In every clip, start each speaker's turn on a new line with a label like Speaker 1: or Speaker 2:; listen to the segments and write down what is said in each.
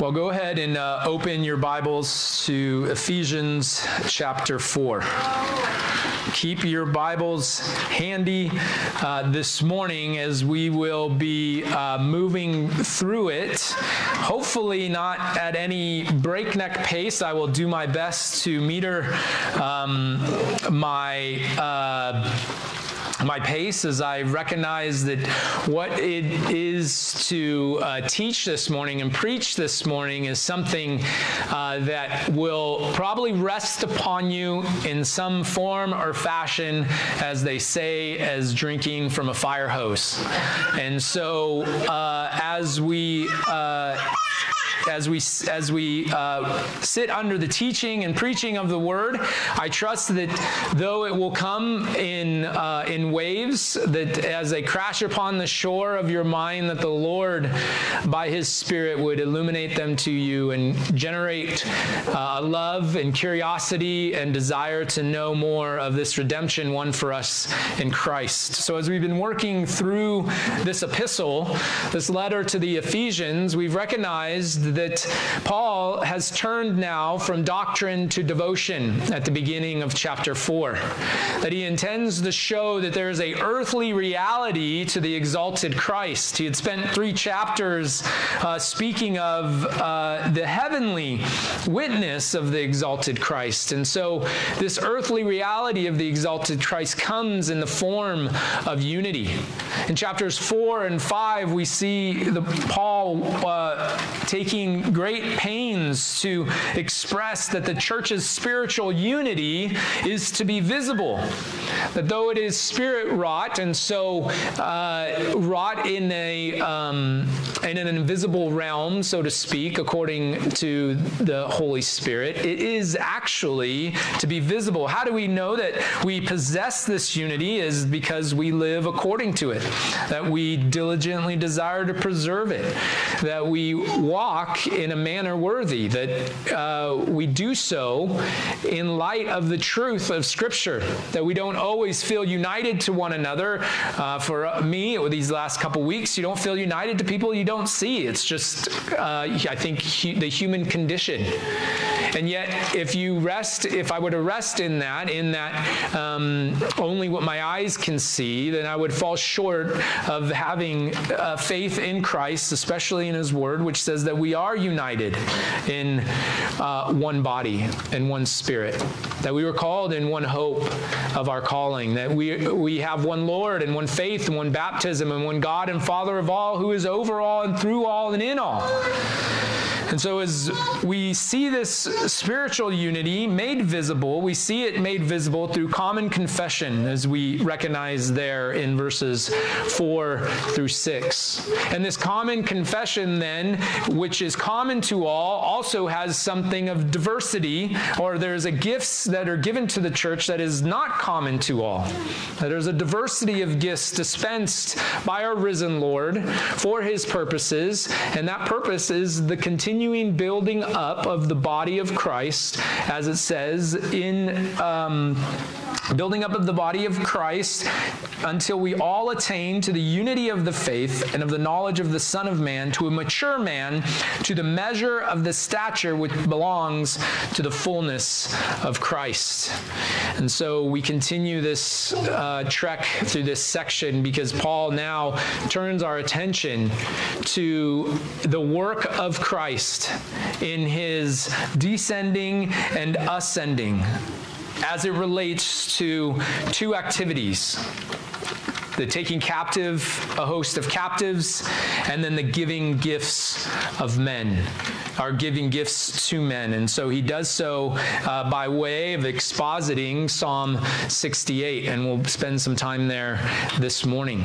Speaker 1: Well, go ahead and uh, open your Bibles to Ephesians chapter 4. Keep your Bibles handy uh, this morning as we will be uh, moving through it. Hopefully, not at any breakneck pace. I will do my best to meter um, my uh, my pace as I recognize that what it is to uh, teach this morning and preach this morning is something uh, that will probably rest upon you in some form or fashion, as they say, as drinking from a fire hose. And so, uh, as we uh, as we as we uh, sit under the teaching and preaching of the word. I trust that though it will come in uh, in waves, that as they crash upon the shore of your mind, that the Lord, by His Spirit, would illuminate them to you and generate uh, love and curiosity and desire to know more of this redemption won for us in Christ. So as we've been working through this epistle, this letter to the Ephesians, we've recognized that Paul has turned now from doctrine to devotion at the beginning of chapter 4. That he intends to show that there is a earthly reality to the exalted Christ. He had spent three chapters uh, speaking of uh, the heavenly witness of the exalted Christ. And so this earthly reality of the exalted Christ comes in the form of unity. In chapters 4 and 5, we see the, Paul uh, taking taking great pains to express that the church's spiritual unity is to be visible. That though it is spirit wrought, and so uh, wrought in a um, in an invisible realm, so to speak, according to the Holy Spirit, it is actually to be visible. How do we know that we possess this unity? Is because we live according to it, that we diligently desire to preserve it, that we walk walk in a manner worthy, that uh, we do so in light of the truth of Scripture, that we don't always feel united to one another. Uh, for me, these last couple weeks, you don't feel united to people you don't see. It's just, uh, I think, hu- the human condition. And yet, if you rest, if I were to rest in that, in that um, only what my eyes can see, then I would fall short of having uh, faith in Christ, especially in His Word, which says that we are united in uh, one body and one spirit, that we were called in one hope of our calling, that we, we have one Lord and one faith and one baptism and one God and Father of all who is over all and through all and in all. And so, as we see this spiritual unity made visible, we see it made visible through common confession, as we recognize there in verses 4 through 6. And this common confession, then, which is common to all, also has something of diversity, or there's a gifts that are given to the church that is not common to all. There's a diversity of gifts dispensed by our risen Lord for his purposes, and that purpose is the continued continuing building up of the body of Christ, as it says in. Um, building up of the body of Christ until we all attain to the unity of the faith and of the knowledge of the Son of Man, to a mature man, to the measure of the stature which belongs to the fullness of Christ. And so we continue this uh, trek through this section because Paul now turns our attention to the work of Christ in his descending and ascending as it relates to two activities the taking captive a host of captives, and then the giving gifts of men, are giving gifts to men. And so he does so uh, by way of expositing Psalm 68, and we'll spend some time there this morning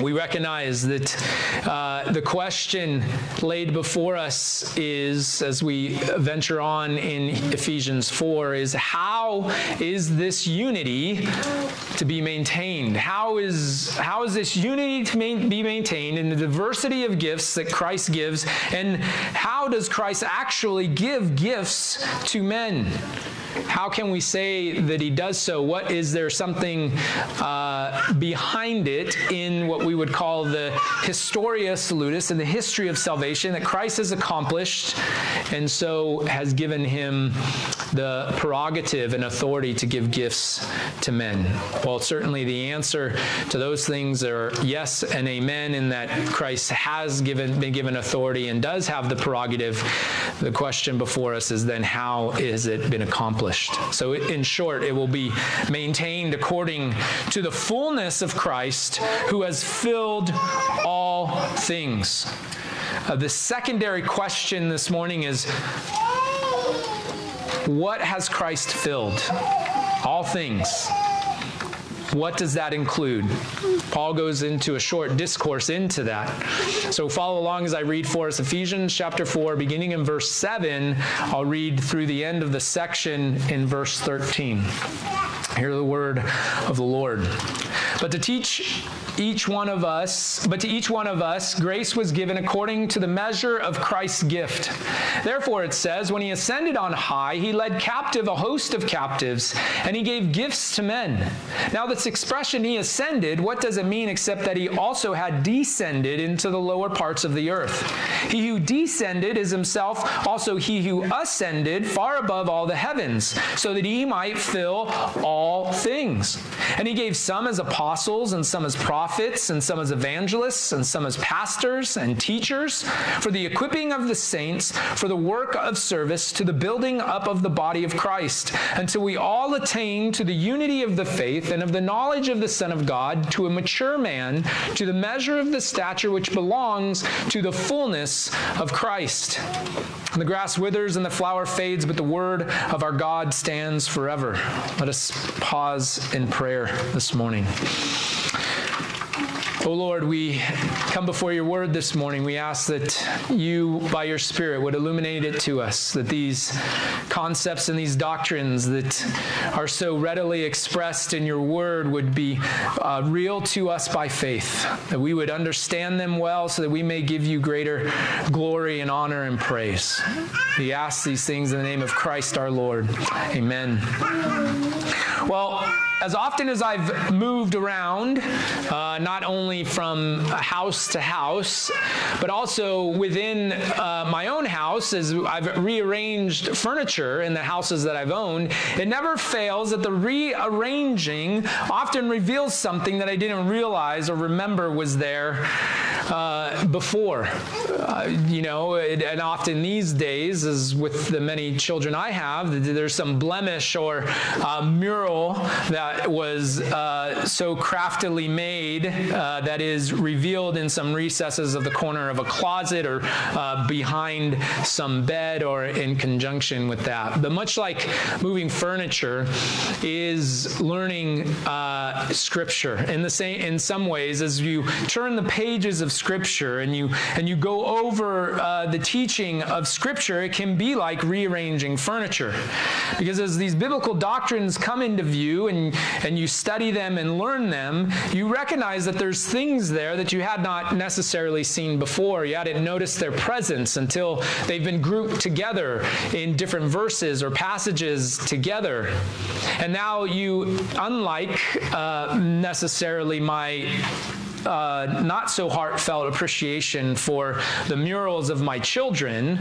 Speaker 1: we recognize that uh, the question laid before us is, as we venture on in Ephesians 4, is how is this unity to be maintained? How is, how is this unity to be maintained in the diversity of gifts that Christ gives? And how does Christ actually give gifts to men? How can we say that he does so? What is there something uh, behind it in what we would call the historia salutis and the history of salvation that Christ has accomplished and so has given him the prerogative and authority to give gifts to men. Well, certainly the answer to those things are yes and amen in that Christ has given been given authority and does have the prerogative. The question before us is then how has it been accomplished? So in short, it will be maintained according to the fullness of Christ who has filled all things. Uh, the secondary question this morning is what has Christ filled? All things. What does that include? Paul goes into a short discourse into that. So follow along as I read for us Ephesians chapter 4, beginning in verse 7. I'll read through the end of the section in verse 13. Hear the word of the Lord. But to teach each one of us, but to each one of us, grace was given according to the measure of Christ's gift. Therefore, it says, when he ascended on high, he led captive a host of captives, and he gave gifts to men. Now, this expression, he ascended, what does it mean except that he also had descended into the lower parts of the earth? He who descended is himself also he who ascended far above all the heavens, so that he might fill all things. And he gave some as apostles, and some as prophets and some as evangelists, and some as pastors and teachers, for the equipping of the saints, for the work of service, to the building up of the body of Christ, until we all attain to the unity of the faith and of the knowledge of the Son of God, to a mature man, to the measure of the stature which belongs to the fullness of Christ. The grass withers and the flower fades, but the word of our God stands forever. Let us pause in prayer this morning. Oh Lord, we come before your word this morning. We ask that you, by your Spirit, would illuminate it to us, that these concepts and these doctrines that are so readily expressed in your word would be uh, real to us by faith, that we would understand them well so that we may give you greater glory and honor and praise. We ask these things in the name of Christ our Lord. Amen. Well, as often as I've moved around, uh, not only from house to house, but also within uh, my own house, as I've rearranged furniture in the houses that I've owned, it never fails that the rearranging often reveals something that I didn't realize or remember was there uh, before. Uh, you know, it, and often these days, as with the many children I have, there's some blemish or uh, mural that was uh, so craftily made uh, that is revealed in some recesses of the corner of a closet or uh, behind some bed or in conjunction with that. But much like moving furniture is learning scripture in the same in some ways as you turn the pages of scripture and you and you go over uh, the teaching of scripture, it can be like rearranging furniture because as these biblical doctrines come into view and and you study them and learn them, you recognize that there's things there that you had not necessarily seen before. You hadn't noticed their presence until they've been grouped together in different verses or passages together. And now you, unlike uh, necessarily my uh, not so heartfelt appreciation for the murals of my children,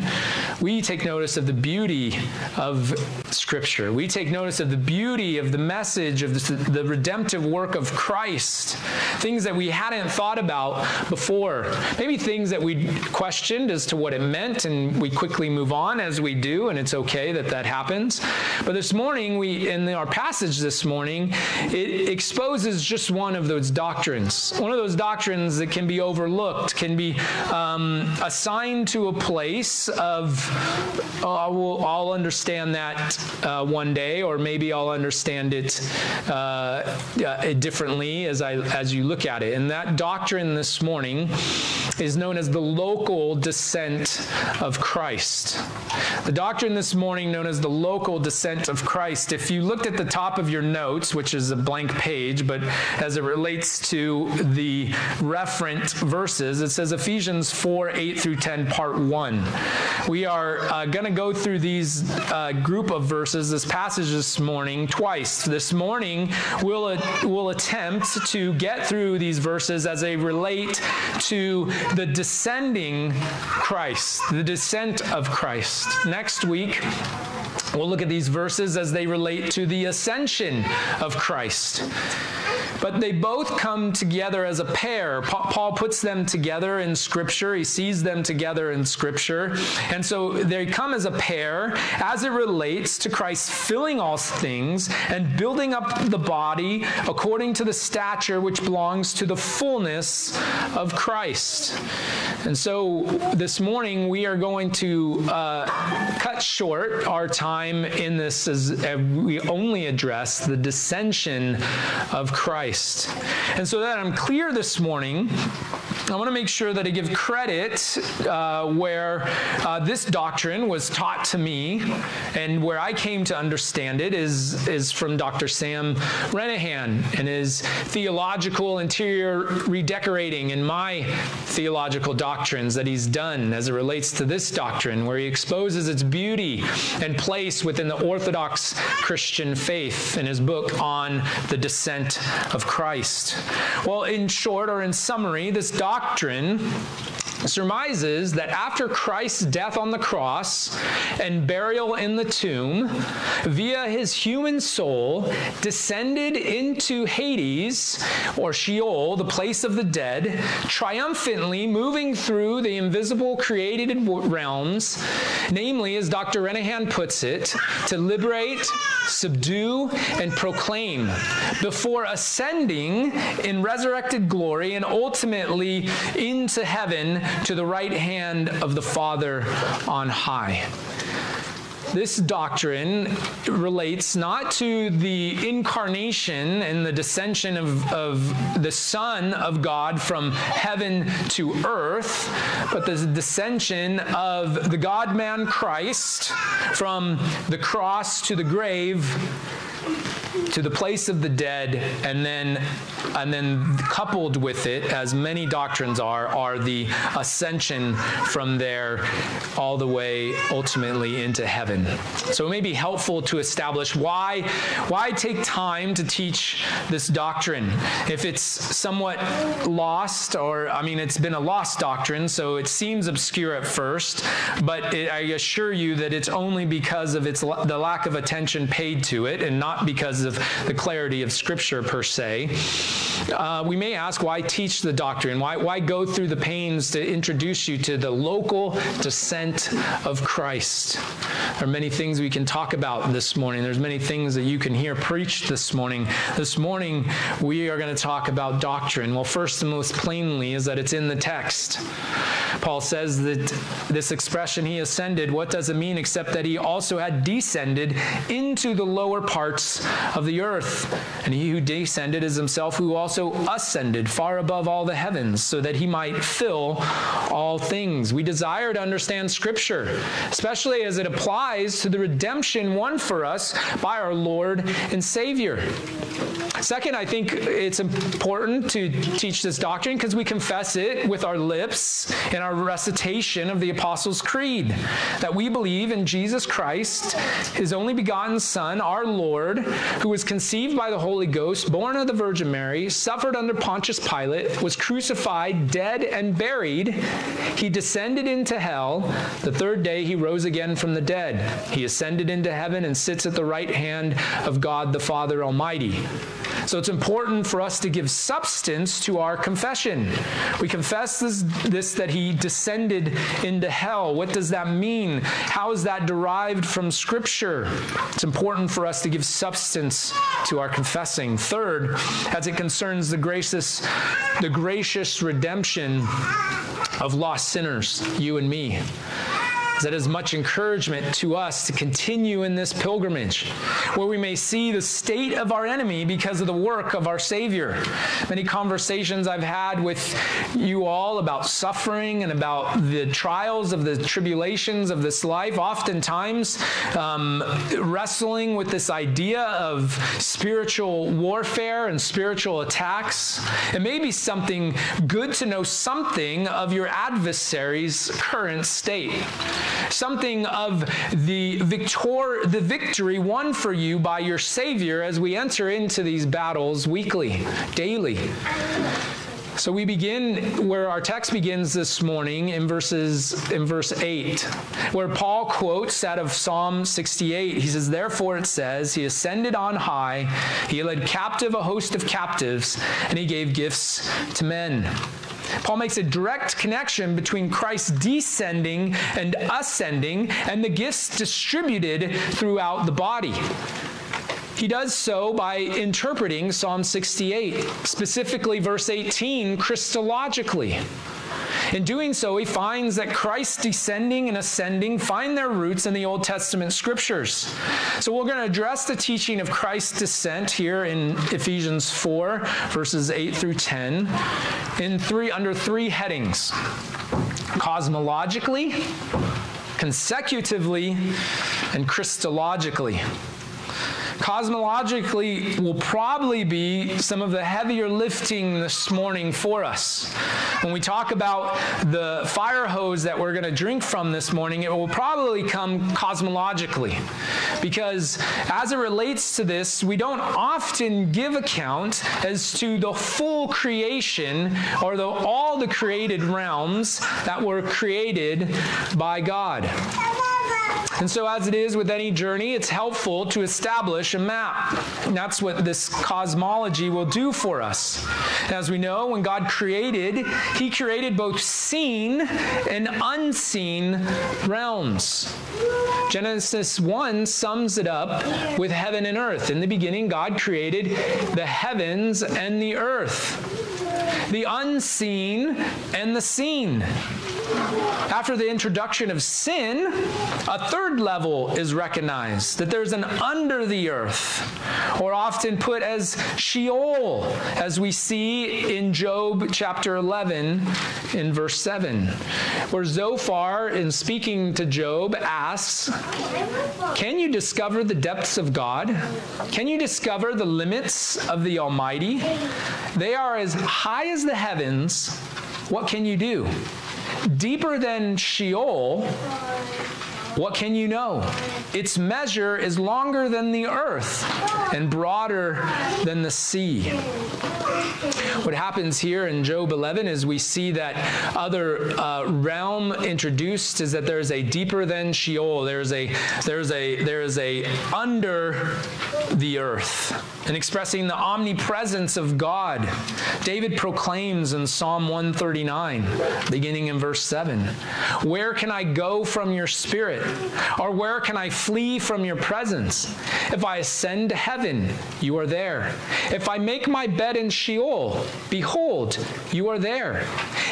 Speaker 1: we take notice of the beauty of Scripture. We take notice of the beauty of the message of the, the redemptive work of Christ, things that we hadn't thought about before. Maybe things that we questioned as to what it meant, and we quickly move on as we do, and it's okay that that happens. But this morning, we in our passage this morning, it exposes just one of those doctrines, one of those those doctrines that can be overlooked, can be um, assigned to a place of, oh, I will, I'll understand that uh, one day, or maybe I'll understand it uh, uh, differently as, I, as you look at it. And that doctrine this morning is known as the local descent of Christ. The doctrine this morning known as the local descent of Christ. If you looked at the top of your notes, which is a blank page, but as it relates to the the referent verses. It says Ephesians 4 8 through 10, part 1. We are uh, going to go through these uh, group of verses, this passage this morning, twice. This morning, we'll, uh, we'll attempt to get through these verses as they relate to the descending Christ, the descent of Christ. Next week, We'll look at these verses as they relate to the ascension of Christ. But they both come together as a pair. Paul puts them together in Scripture. He sees them together in Scripture. And so they come as a pair as it relates to Christ filling all things and building up the body according to the stature which belongs to the fullness of Christ. And so this morning we are going to uh, cut short our time in this as we only address the descension of Christ. Christ. And so that I'm clear this morning, I want to make sure that I give credit uh, where uh, this doctrine was taught to me and where I came to understand it is, is from Dr. Sam Renihan and his theological interior redecorating and my theological doctrines that he's done as it relates to this doctrine, where he exposes its beauty and place within the Orthodox Christian faith in his book on the descent of Christ. Well, in short or in summary, this doctrine surmises that after Christ's death on the cross and burial in the tomb, via his human soul, descended into Hades, or Sheol, the place of the dead, triumphantly moving through the invisible created realms, namely, as Dr. Renihan puts it, to liberate, subdue, and proclaim before ascending in resurrected glory and ultimately into heaven to the right hand of the Father on high. This doctrine relates not to the incarnation and the descension of, of the Son of God from heaven to earth, but the descension of the God man Christ from the cross to the grave to the place of the dead, and then and then coupled with it, as many doctrines are, are the ascension from there all the way ultimately into heaven. So it may be helpful to establish why why take time to teach this doctrine if it's somewhat lost, or I mean, it's been a lost doctrine, so it seems obscure at first, but it, I assure you that it's only because of its the lack of attention paid to it, and not because of the clarity of Scripture per se. Uh, we may ask, why teach the doctrine? Why, why go through the pains to introduce you to the local descent of Christ? There are many things we can talk about this morning. There's many things that you can hear preached this morning. This morning, we are going to talk about doctrine. Well, first and most plainly is that it's in the text. Paul says that this expression, he ascended, what does it mean except that he also had descended into the lower parts of the earth? And he who descended is himself who also ascended far above all the heavens, so that he might fill all things. We desire to understand Scripture, especially as it applies to the redemption won for us by our Lord and Savior. Second, I think it's important to teach this doctrine because we confess it with our lips in our recitation of the Apostles' Creed that we believe in Jesus Christ, his only begotten Son, our Lord, who was conceived by the Holy Ghost, born of the Virgin Mary, suffered under Pontius Pilate, was crucified, dead, and buried. He descended into hell. The third day he rose again from the dead. He ascended into heaven and sits at the right hand of God the Father Almighty. So it's important for us to give substance to our confession. We confess this, this that he descended into hell. What does that mean? How is that derived from Scripture? It's important for us to give substance to our confessing. Third, as it concerns the gracious, the gracious redemption of lost sinners, you and me. That is much encouragement to us to continue in this pilgrimage, where we may see the state of our enemy because of the work of our Savior. Many conversations I've had with you all about suffering and about the trials of the tribulations of this life, oftentimes um, wrestling with this idea of spiritual warfare and spiritual attacks. It may be something good to know something of your adversary's current state something of the victor the victory won for you by your savior as we enter into these battles weekly daily so we begin where our text begins this morning in verses in verse 8 where Paul quotes out of Psalm 68 he says therefore it says he ascended on high he led captive a host of captives and he gave gifts to men Paul makes a direct connection between Christ descending and ascending and the gifts distributed throughout the body. He does so by interpreting Psalm 68, specifically verse 18, Christologically. In doing so, he finds that Christ's descending and ascending find their roots in the Old Testament scriptures. So we're going to address the teaching of Christ's descent here in Ephesians 4, verses 8 through 10, in three under three headings. Cosmologically, consecutively, and Christologically cosmologically will probably be some of the heavier lifting this morning for us. When we talk about the fire hose that we're going to drink from this morning, it will probably come cosmologically. Because as it relates to this, we don't often give account as to the full creation or the, all the created realms that were created by God. And so, as it is with any journey, it's helpful to establish a map. And that's what this cosmology will do for us. As we know, when God created, He created both seen and unseen realms. Genesis 1 sums it up with heaven and earth. In the beginning, God created the heavens and the earth, the unseen and the seen. After the introduction of sin, a third level is recognized that there's an under the earth, or often put as Sheol, as we see in Job chapter 11 in verse 7, where Zophar, in speaking to Job, asks, Can you discover the depths of God? Can you discover the limits of the Almighty? They are as high as the heavens. What can you do? deeper than Sheol, what can you know? Its measure is longer than the earth and broader than the sea. What happens here in Job 11 is we see that other uh, realm introduced is that there's a deeper than Sheol. There's a there's a there is a under the earth and expressing the omnipresence of God. David proclaims in Psalm 139, beginning in verse 7, Where can I go from your spirit? Or where can I flee from your presence? If I ascend to heaven, you are there. If I make my bed in Sheol, behold, you are there.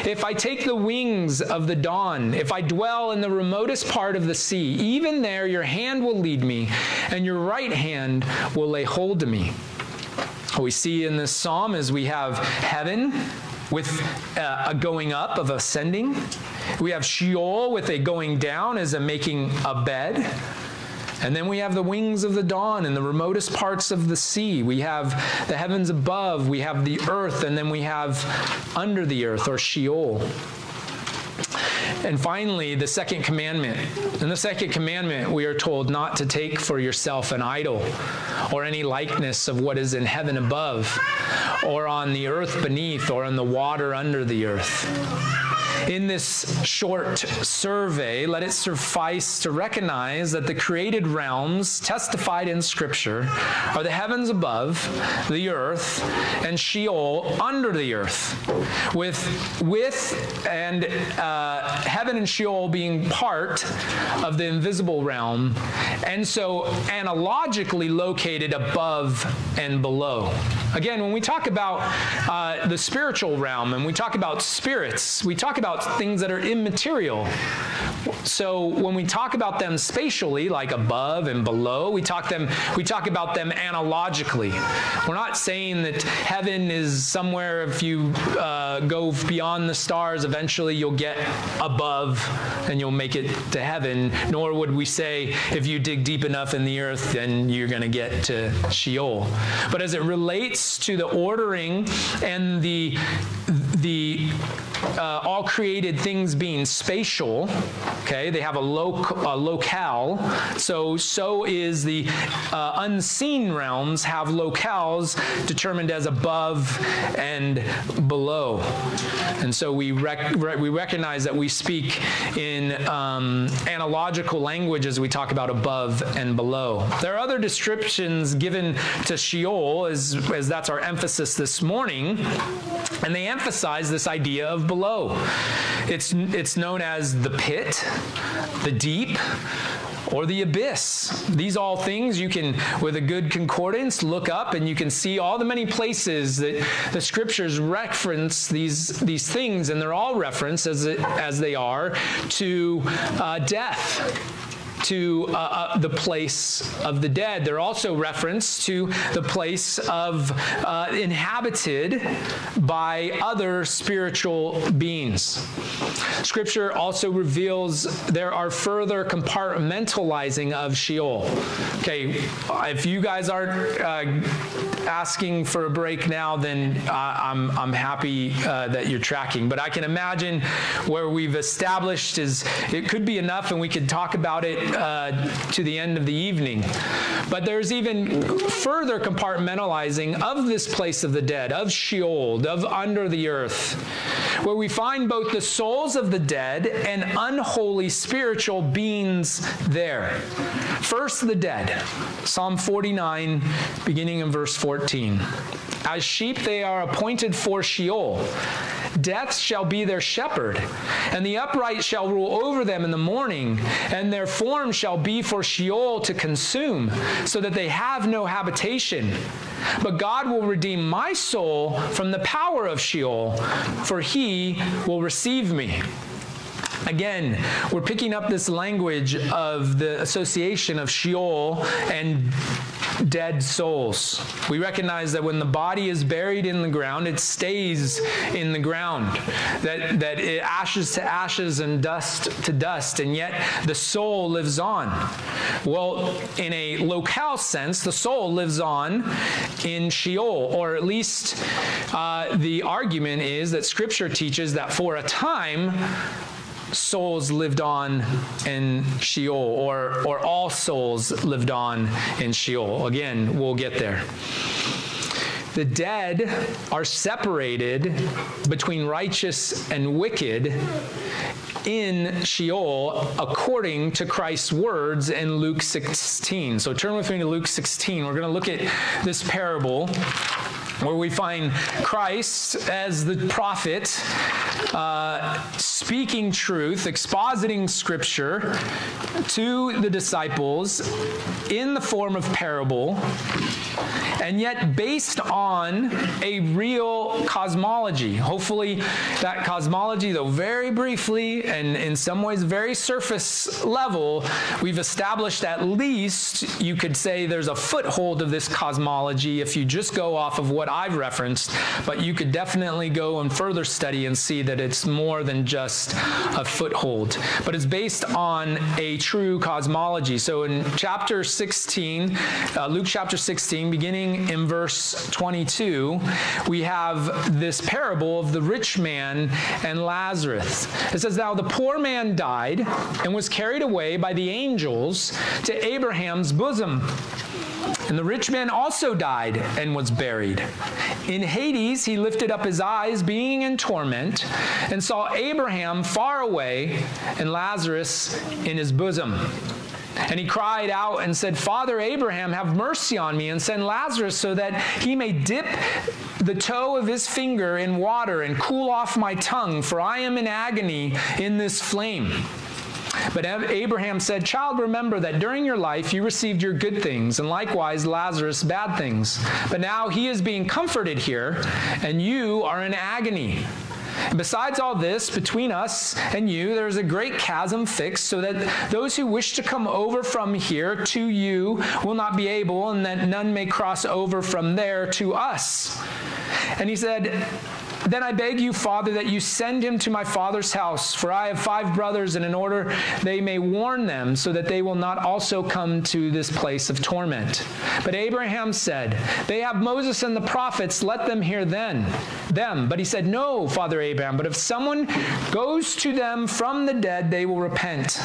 Speaker 1: If I take the wings of the dawn, if I dwell in the remotest part of the sea, even there your hand will lead me, and your right hand will lay hold of me. What we see in this psalm is we have heaven with uh, a going up of ascending. We have Sheol with a going down as a making a bed. And then we have the wings of the dawn in the remotest parts of the sea. We have the heavens above, we have the earth, and then we have under the earth or Sheol. And finally, the second commandment. In the second commandment, we are told not to take for yourself an idol or any likeness of what is in heaven above, or on the earth beneath, or in the water under the earth in this short survey, let it suffice to recognize that the created realms testified in Scripture are the heavens above, the earth, and Sheol under the earth, with with and uh, heaven and Sheol being part of the invisible realm, and so analogically located above and below. Again, when we talk about uh, the spiritual realm and we talk about spirits, we talk about things that are immaterial. so when we talk about them spatially, like above and below, we talk them we talk about them analogically. We're not saying that heaven is somewhere. If you uh, go beyond the stars, eventually you'll get above and you'll make it to heaven. Nor would we say if you dig deep enough in the earth, then you're going to get to Sheol. But as it relates to the ordering and the the uh, all created things being spatial, okay, they have a, loc- a locale. So, so is the uh, unseen realms have locales determined as above and below. And so we, rec- we recognize that we speak in um, analogical language as we talk about above and below. There are other descriptions given to Sheol, as, as that's our emphasis this morning, and they emphasize this idea of below. It's, it's known as the pit, the deep, or the abyss. These all things you can, with a good concordance, look up and you can see all the many places that the scriptures reference these, these things, and they're all referenced as, it, as they are to uh, death to uh, uh, the place of the dead. They're also referenced to the place of uh, inhabited by other spiritual beings. Scripture also reveals there are further compartmentalizing of Sheol. Okay, if you guys aren't uh, asking for a break now, then uh, I'm, I'm happy uh, that you're tracking. But I can imagine where we've established is it could be enough and we could talk about it uh, to the end of the evening. But there's even further compartmentalizing of this place of the dead, of Sheol, of under the earth, where we find both the souls of the dead and unholy spiritual beings there. First, the dead. Psalm 49, beginning in verse 14. As sheep, they are appointed for Sheol. Death shall be their shepherd, and the upright shall rule over them in the morning, and their form shall be for Sheol to consume, so that they have no habitation. But God will redeem my soul from the power of Sheol, for he will receive me. Again, we're picking up this language of the association of Sheol and dead souls. We recognize that when the body is buried in the ground, it stays in the ground, that, that it ashes to ashes and dust to dust, and yet the soul lives on. Well, in a locale sense, the soul lives on in Sheol, or at least uh, the argument is that Scripture teaches that for a time, souls lived on in Sheol, or, or all souls lived on in Sheol. Again, we'll get there. The dead are separated between righteous and wicked in Sheol according to Christ's words in Luke 16. So turn with me to Luke 16. We're going to look at this parable where we find Christ as the prophet uh, speaking truth, expositing scripture to the disciples in the form of parable, and yet based on a real cosmology. Hopefully, that cosmology, though very briefly and in some ways very surface level, we've established at least you could say there's a foothold of this cosmology if you just go off of what I've referenced, but you could definitely go and further study and see that it's more than just a foothold. But it's based on a true cosmology. So in chapter 16, uh, Luke chapter 16, beginning in verse 22, we have this parable of the rich man and Lazarus. It says, Now the poor man died and was carried away by the angels to Abraham's bosom. And the rich man also died and was buried. In Hades, he lifted up his eyes, being in torment, and saw Abraham far away and Lazarus in his bosom. And he cried out and said, Father Abraham, have mercy on me and send Lazarus so that he may dip the toe of his finger in water and cool off my tongue, for I am in agony in this flame. But Abraham said, Child, remember that during your life you received your good things, and likewise Lazarus bad things. But now he is being comforted here, and you are in agony. Besides all this, between us and you, there is a great chasm fixed, so that those who wish to come over from here to you will not be able, and that none may cross over from there to us. And he said, then I beg you, Father, that you send him to my father's house, for I have five brothers, and in order they may warn them, so that they will not also come to this place of torment. But Abraham said, They have Moses and the prophets, let them hear then them. But he said, No, Father Abraham, but if someone goes to them from the dead, they will repent.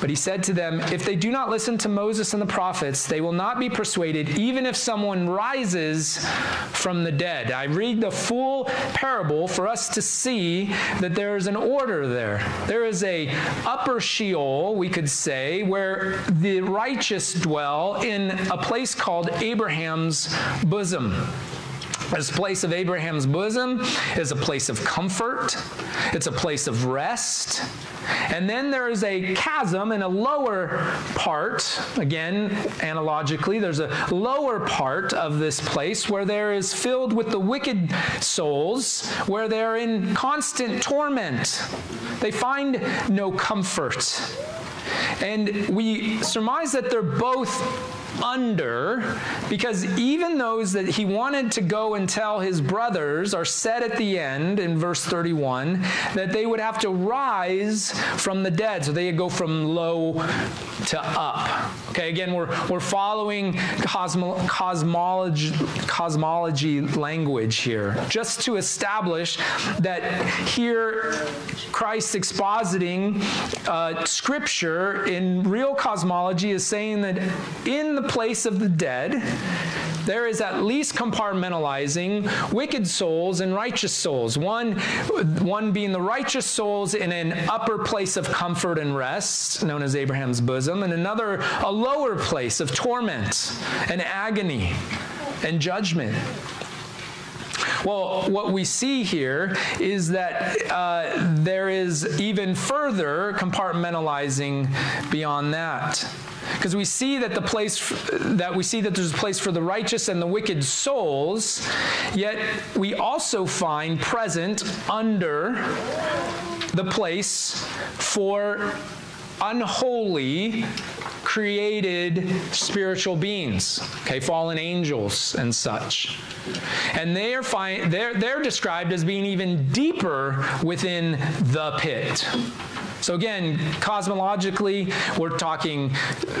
Speaker 1: But he said to them, If they do not listen to Moses and the prophets, they will not be persuaded, even if someone rises from the dead. I read the full parable for us to see that there is an order there. There is a upper Sheol, we could say, where the righteous dwell in a place called Abraham's bosom. This place of Abraham's bosom is a place of comfort. It's a place of rest. And then there is a chasm in a lower part. Again, analogically, there's a lower part of this place where there is filled with the wicked souls, where they're in constant torment. They find no comfort. And we surmise that they're both under because even those that he wanted to go and tell his brothers are said at the end in verse 31 that they would have to rise from the dead. So they go from low to up. Okay, again, we're, we're following cosmo, cosmology, cosmology language here just to establish that here Christ expositing uh, scripture in real cosmology is saying that in the place of the dead, there is at least compartmentalizing wicked souls and righteous souls. One, one being the righteous souls in an upper place of comfort and rest, known as Abraham's bosom, and another, a lower place of torment and agony and judgment. Well, what we see here is that uh, there is even further compartmentalizing beyond that. Because we see that the place that we see that there's a place for the righteous and the wicked souls yet we also find present under the place for unholy created spiritual beings, okay, fallen angels and such. And they are they're, they're described as being even deeper within the pit. So again, cosmologically, we're talking,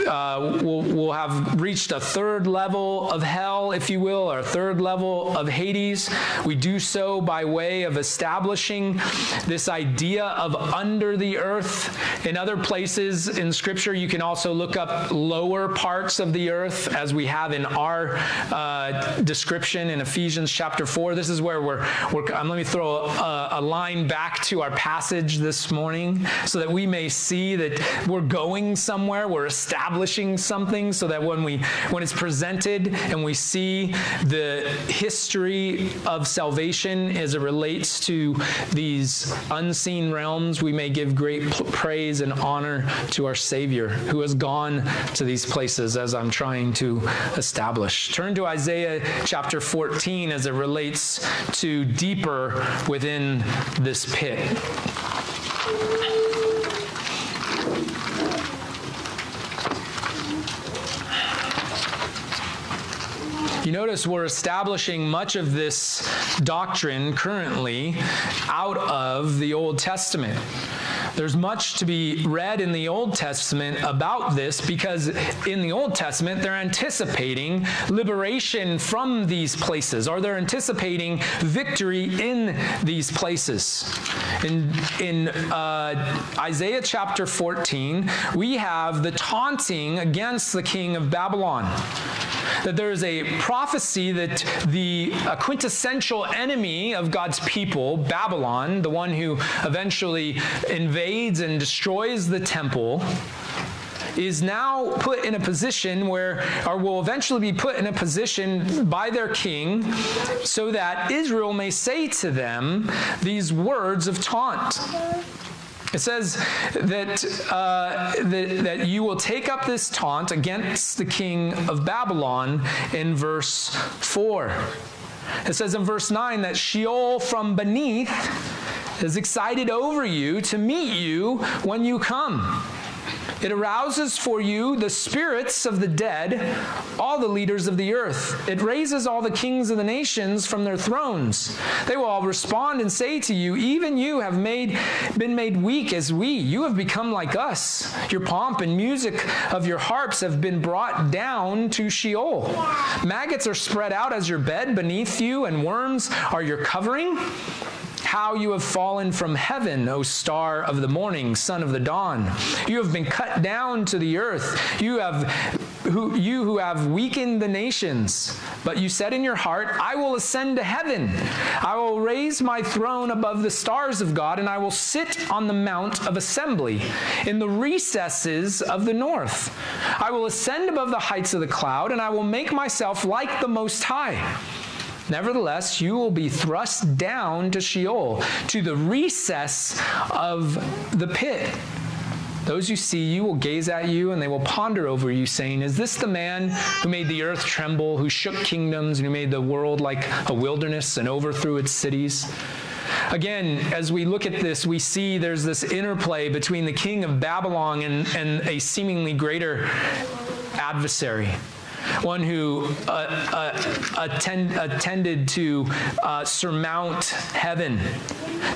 Speaker 1: uh, we'll, we'll have reached a third level of hell, if you will, or a third level of Hades. We do so by way of establishing this idea of under the earth. In other places in Scripture, you can also look up lower parts of the earth, as we have in our uh, description in Ephesians chapter 4. This is where we're, we're um, let me throw a, a line back to our passage this morning. So that we may see that we're going somewhere, we're establishing something, so that when we when it's presented and we see the history of salvation as it relates to these unseen realms, we may give great praise and honor to our Savior who has gone to these places as I'm trying to establish. Turn to Isaiah chapter 14 as it relates to deeper within this pit. You notice we're establishing much of this doctrine currently out of the Old Testament. There's much to be read in the Old Testament about this because in the Old Testament they're anticipating liberation from these places or they're anticipating victory in these places. In, in uh, Isaiah chapter 14, we have the taunting against the king of Babylon that there is a prophecy that the quintessential enemy of God's people, Babylon, the one who eventually invades and destroys the temple, is now put in a position where, or will eventually be put in a position by their king, so that Israel may say to them these words of taunt. It says that, uh, that, that you will take up this taunt against the king of Babylon in verse 4. It says in verse 9 that Sheol from beneath is excited over you to meet you when you come. It arouses for you the spirits of the dead, all the leaders of the earth. It raises all the kings of the nations from their thrones. They will all respond and say to you, Even you have made, been made weak as we. You have become like us. Your pomp and music of your harps have been brought down to Sheol. Maggots are spread out as your bed beneath you, and worms are your covering. How you have fallen from heaven, O star of the morning, son of the dawn. You have been cut down to the earth. You have who, you who have weakened the nations. But you said in your heart, I will ascend to heaven. I will raise my throne above the stars of God, and I will sit on the mount of assembly in the recesses of the north. I will ascend above the heights of the cloud, and I will make myself like the Most High. Nevertheless, you will be thrust down to Sheol, to the recess of the pit. Those who see you will gaze at you and they will ponder over you, saying, Is this the man who made the earth tremble, who shook kingdoms, and who made the world like a wilderness and overthrew its cities? Again, as we look at this, we see there's this interplay between the king of Babylon and, and a seemingly greater adversary one who uh, uh, attend, attended to uh, surmount heaven,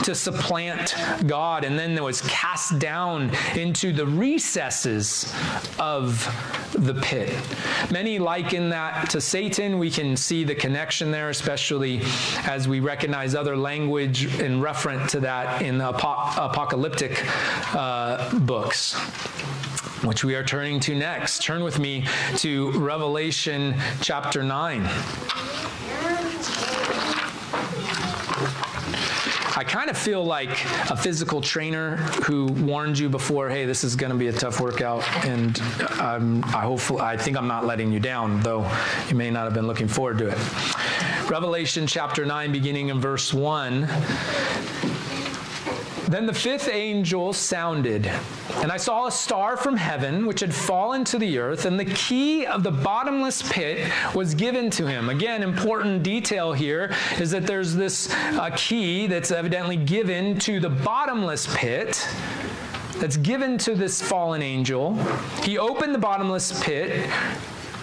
Speaker 1: to supplant God, and then was cast down into the recesses of the pit. Many liken that to Satan. We can see the connection there, especially as we recognize other language in reference to that in the apocalyptic uh, books which we are turning to next. Turn with me to Revelation chapter 9. I kind of feel like a physical trainer who warned you before, hey, this is going to be a tough workout, and I'm, I hopefully, I think I'm not letting you down, though you may not have been looking forward to it. Revelation chapter 9, beginning in verse 1. Then the fifth angel sounded, and I saw a star from heaven which had fallen to the earth, and the key of the bottomless pit was given to him. Again, important detail here is that there's this uh, key that's evidently given to the bottomless pit that's given to this fallen angel. He opened the bottomless pit,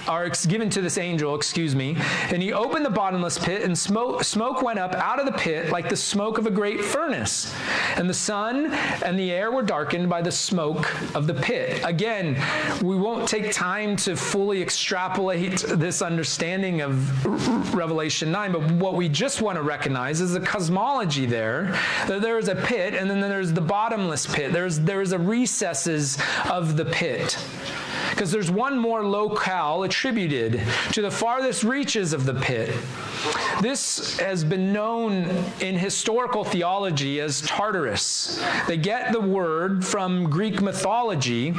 Speaker 1: are given to this angel, excuse me, and he opened the bottomless pit, and smoke, smoke went up out of the pit like the smoke of a great furnace. And the sun and the air were darkened by the smoke of the pit. Again, we won't take time to fully extrapolate this understanding of Revelation 9, but what we just want to recognize is the cosmology there. That there is a pit, and then there's the bottomless pit. There's, there's a recesses of the pit because there's one more locale attributed to the farthest reaches of the pit. This has been known in historical theology as Tartarus. They get the word from Greek mythology,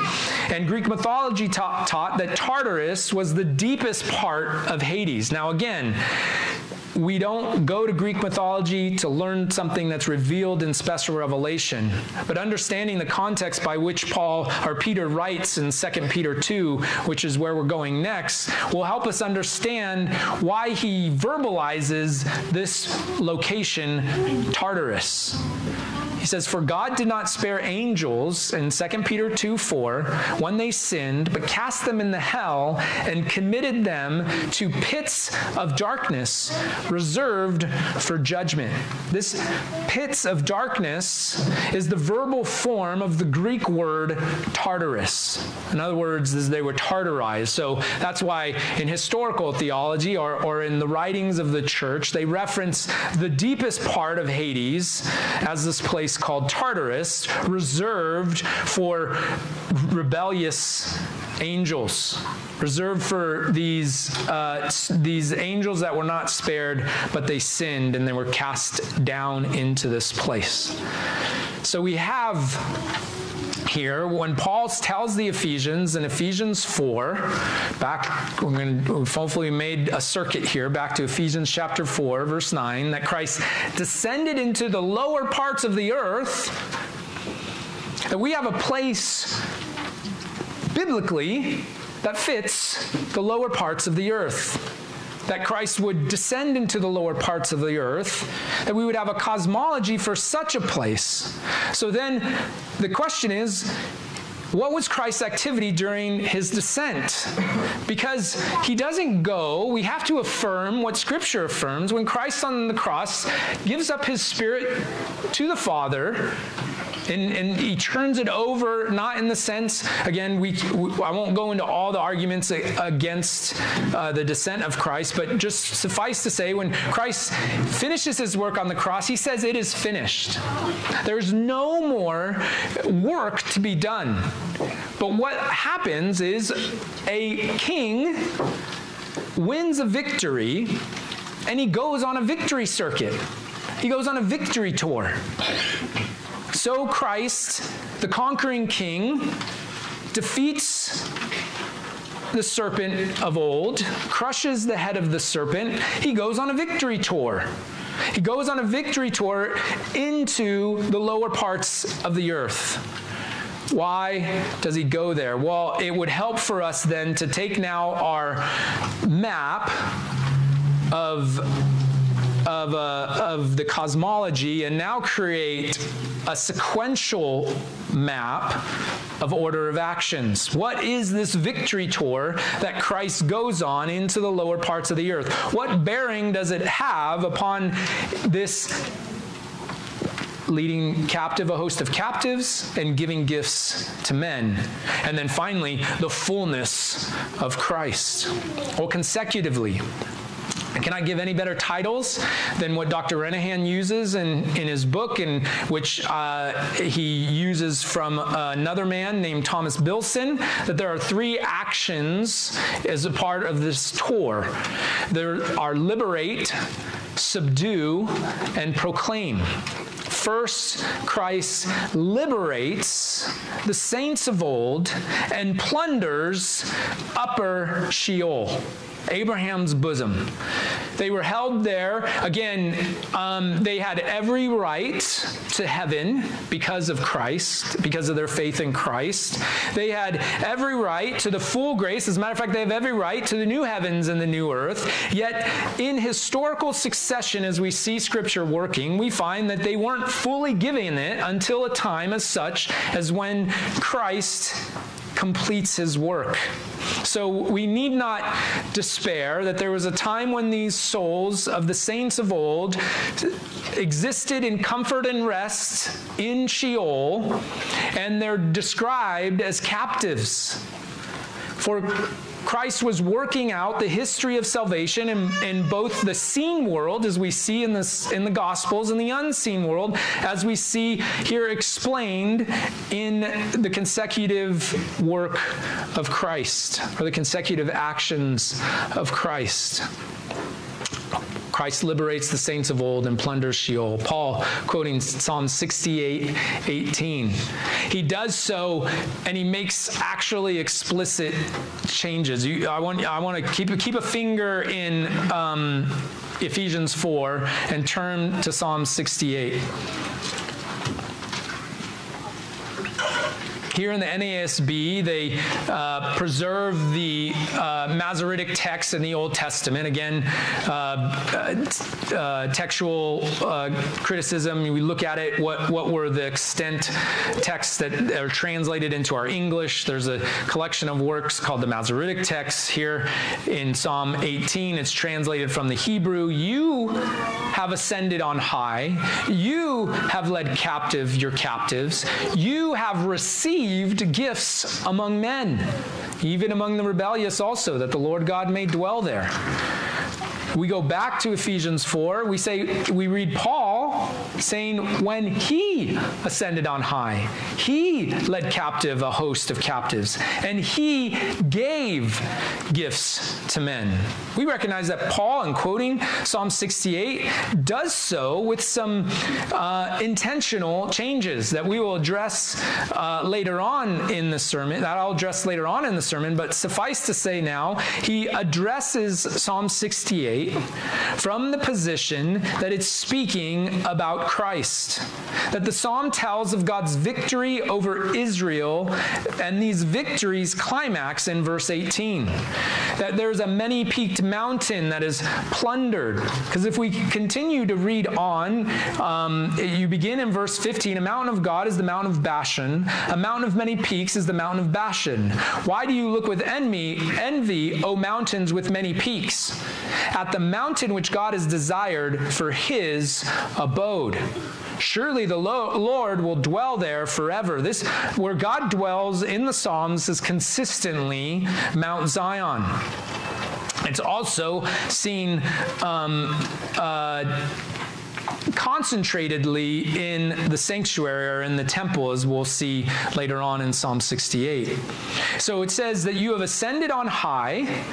Speaker 1: and Greek mythology ta- taught that Tartarus was the deepest part of Hades. Now, again, we don't go to Greek mythology to learn something that's revealed in special revelation, but understanding the context by which Paul or Peter writes in 2 Peter 2, which is where we're going next, will help us understand why he verbalizes this location, Tartarus. He says, For God did not spare angels in 2 Peter 2 4 when they sinned, but cast them in the hell and committed them to pits of darkness reserved for judgment. This pits of darkness is the verbal form of the Greek word Tartarus. In other words, they were tartarized. So that's why in historical theology or, or in the writings of the church, they reference the deepest part of Hades as this place place called Tartarus, reserved for rebellious angels, reserved for these, uh, these angels that were not spared, but they sinned and they were cast down into this place. So we have here when Paul tells the Ephesians in Ephesians 4, back, we're going to, hopefully made a circuit here, back to Ephesians chapter 4, verse 9, that Christ descended into the lower parts of the earth, that we have a place biblically that fits the lower parts of the earth. That Christ would descend into the lower parts of the earth, that we would have a cosmology for such a place. So then the question is what was Christ's activity during his descent? Because he doesn't go, we have to affirm what Scripture affirms. When Christ on the cross gives up his spirit to the Father, and, and he turns it over, not in the sense, again, we, we I won't go into all the arguments against uh, the descent of Christ, but just suffice to say, when Christ finishes his work on the cross, he says, It is finished. There's no more work to be done. But what happens is a king wins a victory and he goes on a victory circuit. He goes on a victory tour. So Christ, the conquering king, defeats the serpent of old, crushes the head of the serpent. He goes on a victory tour. He goes on a victory tour into the lower parts of the earth. Why does he go there? Well, it would help for us then to take now our map of of, uh, of the cosmology and now create a sequential map of order of actions. What is this victory tour that Christ goes on into the lower parts of the earth? What bearing does it have upon this leading captive a host of captives and giving gifts to men. And then finally, the fullness of Christ. Or consecutively, and can I give any better titles than what Dr. Renihan uses in, in his book, in which uh, he uses from another man named Thomas Bilson, that there are three actions as a part of this tour. There are liberate, subdue, and proclaim. First, Christ liberates the saints of old and plunders upper Sheol. Abraham's bosom. They were held there. Again, um, they had every right to heaven because of Christ, because of their faith in Christ. They had every right to the full grace. As a matter of fact, they have every right to the new heavens and the new earth. Yet, in historical succession, as we see Scripture working, we find that they weren't fully given it until a time as such as when Christ completes his work. So we need not despair that there was a time when these souls of the saints of old existed in comfort and rest in Sheol, and they're described as captives. For Christ was working out the history of salvation in, in both the seen world, as we see in, this, in the Gospels, and the unseen world, as we see here explained in the consecutive work of Christ, or the consecutive actions of Christ. Christ liberates the saints of old and plunders Sheol. Paul quoting Psalm 68 18. He does so and he makes actually explicit changes. You, I, want, I want to keep, keep a finger in um, Ephesians 4 and turn to Psalm 68. Here in the NASB, they uh, preserve the uh, Masoretic text in the Old Testament. Again, uh, uh textual uh, criticism. We look at it. What what were the extent texts that are translated into our English? There's a collection of works called the Masoretic texts. Here in Psalm 18, it's translated from the Hebrew. You have ascended on high. You have led captive your captives. You have received received gifts among men, even among the rebellious also, that the Lord God may dwell there. We go back to Ephesians 4. We say we read Paul saying when he ascended on high, he led captive a host of captives and he gave gifts to men. We recognize that Paul, in quoting Psalm 68, does so with some uh, intentional changes that we will address uh, later on in the sermon. That I'll address later on in the sermon, but suffice to say now, he addresses Psalm 68 from the position that it's speaking about Christ. That the psalm tells of God's victory over Israel, and these victories climax in verse 18. that there's a many peaked mountain that is plundered. Because if we continue to read on, um, you begin in verse 15 A mountain of God is the mountain of Bashan, a mountain of many peaks is the mountain of Bashan. Why do you look with envy, envy, O mountains with many peaks? At the mountain which God has desired for his abode. Surely the Lord will dwell there forever. This, where God dwells in the Psalms, is consistently Mount Zion. It's also seen um, uh, concentratedly in the sanctuary or in the temple, as we'll see later on in Psalm 68. So it says that you have ascended on high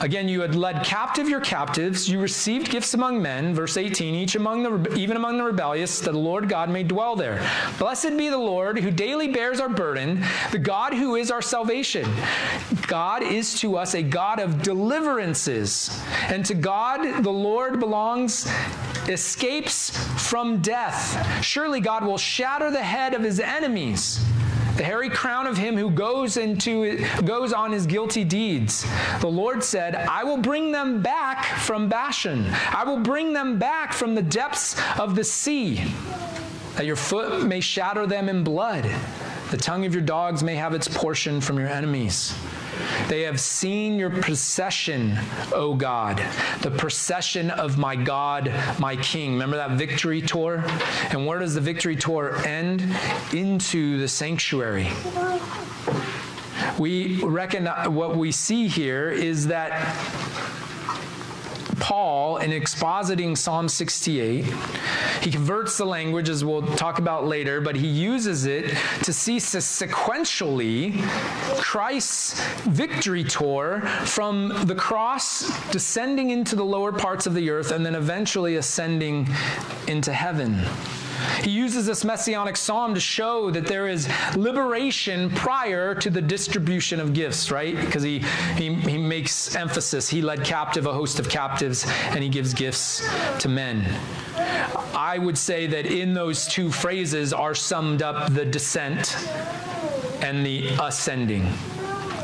Speaker 1: Again, you had led captive your captives. You received gifts among men. Verse 18, each among the, even among the rebellious, that the Lord God may dwell there. Blessed be the Lord who daily bears our burden, the God who is our salvation. God is to us a God of deliverances. And to God, the Lord belongs escapes from death. Surely God will shatter the head of his enemies the hairy crown of him who goes into goes on his guilty deeds. The Lord said, I will bring them back from Bashan. I will bring them back from the depths of the sea, that your foot may shatter them in blood. The tongue of your dogs may have its portion from your enemies. They have seen your procession, O God, the procession of my God, my King. Remember that victory tour? And where does the victory tour end? Into the sanctuary. We reckon what we see here is that Paul, in expositing Psalm 68, he converts the language, as we'll talk about later, but he uses it to see sequentially Christ's victory tour from the cross descending into the lower parts of the earth and then eventually ascending into heaven. He uses this messianic psalm to show that there is liberation prior to the distribution of gifts, right? Because he, he, he makes emphasis. He led captive a host of captives, and he gives gifts to men. I would say that in those two phrases are summed up the descent and the ascending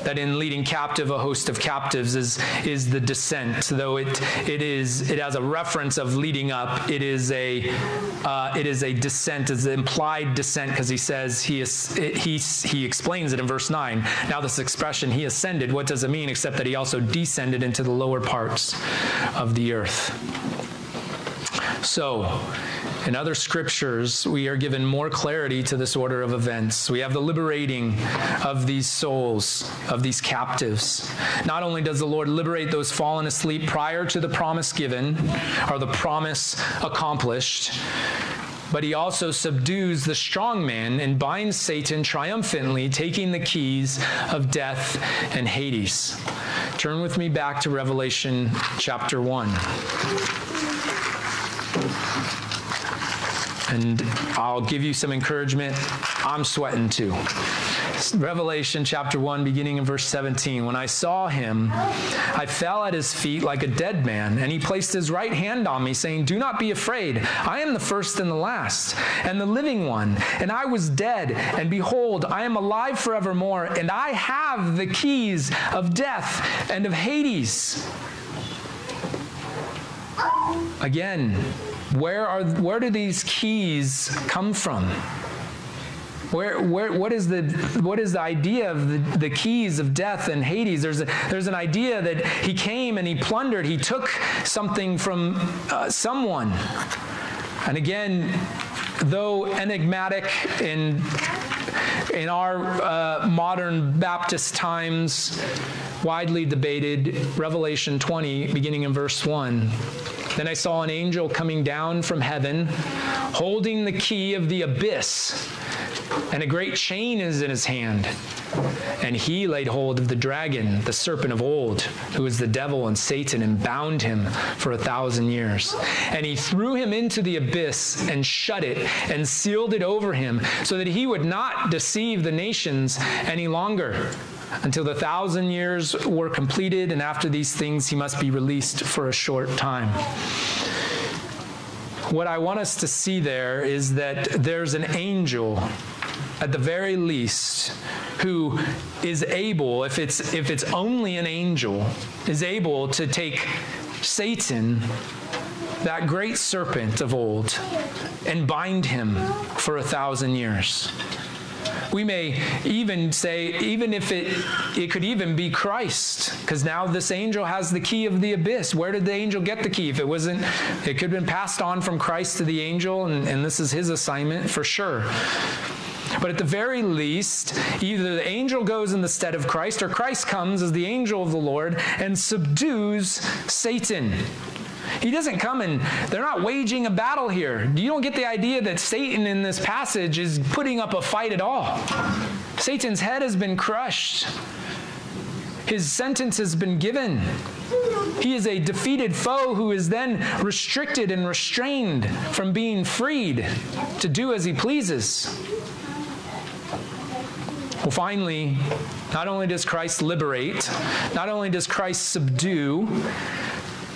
Speaker 1: that in leading captive a host of captives is is the descent. Though it it is it has a reference of leading up it is a uh, it is a descent it's an implied descent because he says he is he he explains it in verse 9 now this expression he ascended what does it mean except that he also descended into the lower parts of the earth? So in other scriptures, we are given more clarity to this order of events. We have the liberating of these souls, of these captives. Not only does the Lord liberate those fallen asleep prior to the promise given or the promise accomplished, but he also subdues the strong man and binds Satan triumphantly, taking the keys of death and Hades. Turn with me back to Revelation chapter 1. And I'll give you some encouragement. I'm sweating too. Revelation chapter 1, beginning in verse 17. When I saw him, I fell at his feet like a dead man, and he placed his right hand on me, saying, Do not be afraid. I am the first and the last, and the living one. And I was dead, and behold, I am alive forevermore, and I have the keys of death and of Hades. Again, where are where do these keys come from? Where, where, what is the what is the idea of the, the keys of death and Hades? There's a, there's an idea that he came and he plundered. He took something from uh, someone. And again, though enigmatic in in our uh, modern Baptist times, widely debated, Revelation 20, beginning in verse 1. Then I saw an angel coming down from heaven, holding the key of the abyss, and a great chain is in his hand. And he laid hold of the dragon, the serpent of old, who is the devil and Satan, and bound him for a thousand years. And he threw him into the abyss and shut it and sealed it over him, so that he would not deceive the nations any longer until the thousand years were completed, and after these things he must be released for a short time. What I want us to see there is that there's an angel at the very least, who is able, if it's, if it's only an angel, is able to take Satan, that great serpent of old, and bind him for a thousand years. We may even say, even if it, it could even be Christ, because now this angel has the key of the abyss. Where did the angel get the key? If it wasn't, it could have been passed on from Christ to the angel, and, and this is his assignment for sure. But at the very least, either the angel goes in the stead of Christ, or Christ comes as the angel of the Lord and subdues Satan. He doesn't come and they're not waging a battle here. You don't get the idea that Satan in this passage is putting up a fight at all. Satan's head has been crushed, his sentence has been given. He is a defeated foe who is then restricted and restrained from being freed to do as he pleases. Well, finally, not only does Christ liberate, not only does Christ subdue,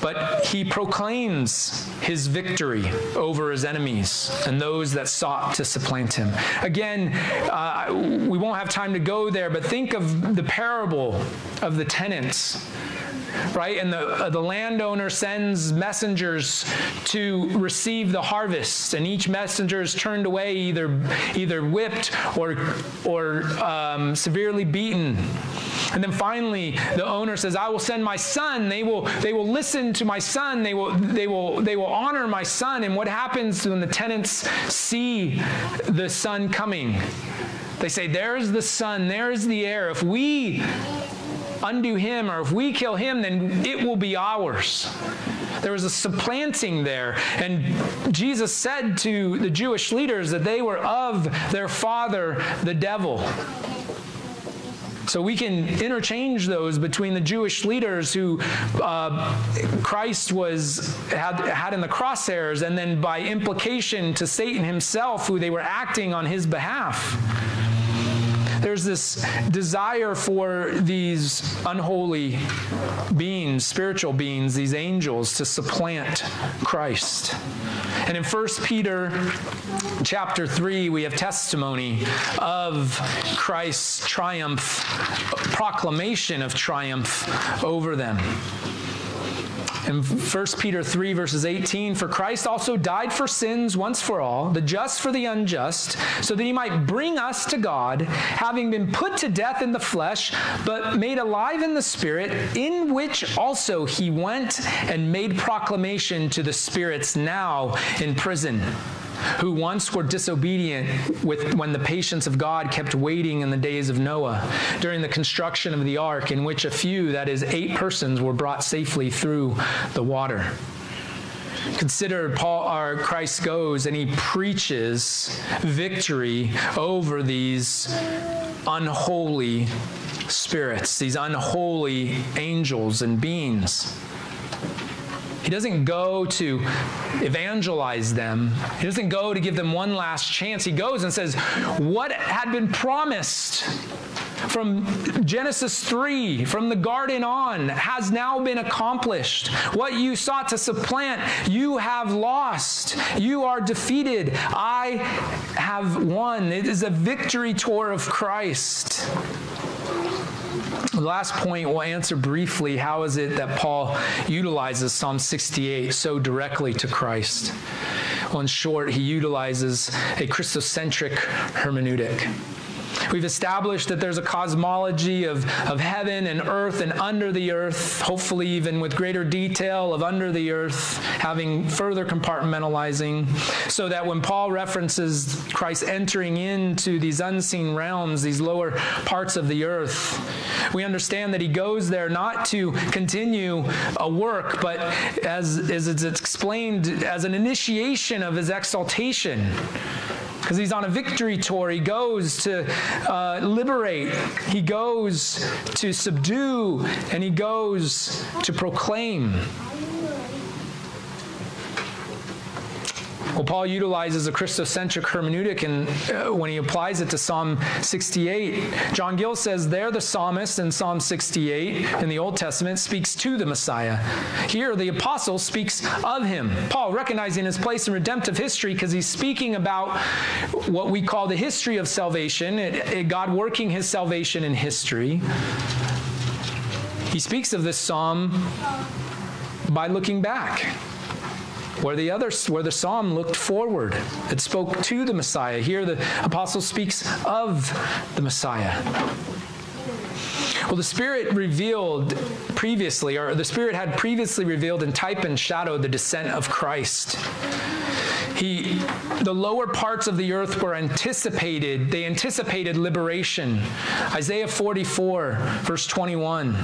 Speaker 1: but he proclaims his victory over his enemies and those that sought to supplant him. Again, uh, we won't have time to go there, but think of the parable of the tenants right? And the, uh, the landowner sends messengers to receive the harvest, and each messenger is turned away, either, either whipped or, or um, severely beaten. And then finally, the owner says, I will send my son. They will, they will listen to my son. They will, they, will, they will honor my son. And what happens when the tenants see the son coming? They say, There's the son, there's the heir. If we undo him, or if we kill him, then it will be ours. There was a supplanting there. And Jesus said to the Jewish leaders that they were of their father, the devil. So we can interchange those between the Jewish leaders who uh, Christ was had, had in the crosshairs, and then by implication to Satan himself, who they were acting on his behalf there's this desire for these unholy beings, spiritual beings, these angels, to supplant Christ. And in 1 Peter chapter 3, we have testimony of Christ's triumph, proclamation of triumph over them. In 1 Peter 3, verses 18, for Christ also died for sins once for all, the just for the unjust, so that he might bring us to God, having been put to death in the flesh, but made alive in the spirit, in which also he went and made proclamation to the spirits now in prison who once were disobedient with, when the patience of God kept waiting in the days of Noah, during the construction of the ark, in which a few, that is, eight persons, were brought safely through the water. Consider Paul our Christ goes and he preaches victory over these unholy spirits, these unholy angels and beings. He doesn't go to evangelize them. He doesn't go to give them one last chance. He goes and says, What had been promised from Genesis 3, from the garden on, has now been accomplished. What you sought to supplant, you have lost. You are defeated. I have won. It is a victory tour of Christ. Last point we'll answer briefly how is it that Paul utilizes Psalm 68 so directly to Christ? Well, in short, he utilizes a Christocentric hermeneutic. We've established that there's a cosmology of, of heaven and earth and under the earth, hopefully, even with greater detail of under the earth, having further compartmentalizing, so that when Paul references Christ entering into these unseen realms, these lower parts of the earth, we understand that he goes there not to continue a work, but as, as it's explained, as an initiation of his exaltation because he's on a victory tour. He goes to uh, liberate, he goes to subdue, and he goes to proclaim. Well, Paul utilizes a Christocentric hermeneutic and uh, when he applies it to Psalm 68. John Gill says there the psalmist in Psalm 68 in the Old Testament speaks to the Messiah. Here the apostle speaks of him. Paul recognizing his place in redemptive history because he's speaking about what we call the history of salvation, it, it, God working his salvation in history. He speaks of this psalm by looking back. Where the other, where the psalm looked forward, it spoke to the Messiah. Here, the apostle speaks of the Messiah. Well, the Spirit revealed previously, or the Spirit had previously revealed in type and shadow the descent of Christ. He, the lower parts of the earth were anticipated, they anticipated liberation. Isaiah 44, verse 21.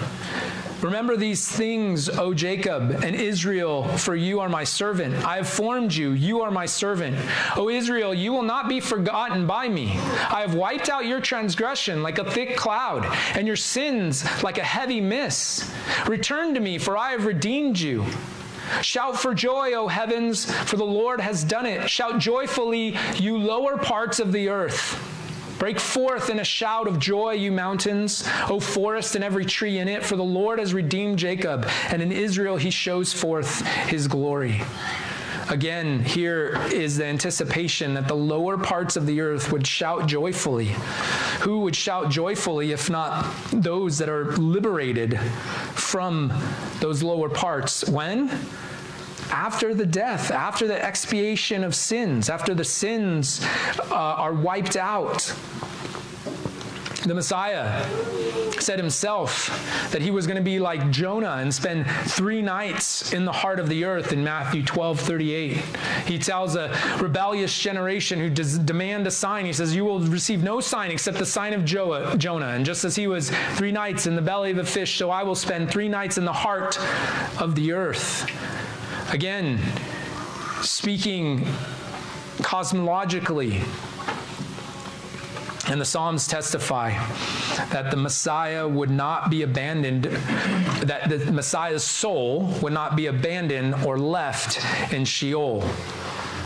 Speaker 1: Remember these things, O Jacob and Israel, for you are my servant. I have formed you, you are my servant. O Israel, you will not be forgotten by me. I have wiped out your transgression like a thick cloud, and your sins like a heavy mist. Return to me, for I have redeemed you. Shout for joy, O heavens, for the Lord has done it. Shout joyfully, you lower parts of the earth. Break forth in a shout of joy, you mountains, O forest and every tree in it, for the Lord has redeemed Jacob, and in Israel he shows forth his glory. Again, here is the anticipation that the lower parts of the earth would shout joyfully. Who would shout joyfully if not those that are liberated from those lower parts? When? After the death, after the expiation of sins, after the sins uh, are wiped out. The Messiah said himself that he was going to be like Jonah and spend three nights in the heart of the earth in Matthew 12 38. He tells a rebellious generation who does demand a sign, he says, You will receive no sign except the sign of Jonah. And just as he was three nights in the belly of a fish, so I will spend three nights in the heart of the earth. Again, speaking cosmologically, and the Psalms testify that the Messiah would not be abandoned, that the Messiah's soul would not be abandoned or left in Sheol.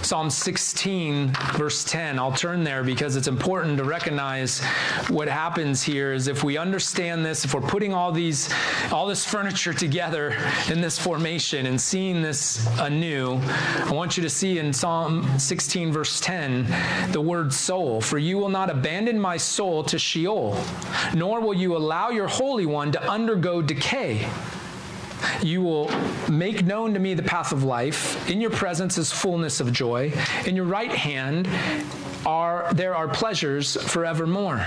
Speaker 1: Psalm 16, verse 10. I'll turn there because it's important to recognize what happens here is if we understand this, if we're putting all these, all this furniture together in this formation and seeing this anew, I want you to see in Psalm 16, verse 10, the word soul. For you will not abandon my soul to Sheol, nor will you allow your Holy One to undergo decay. You will make known to me the path of life. In your presence is fullness of joy. In your right hand are there are pleasures forevermore.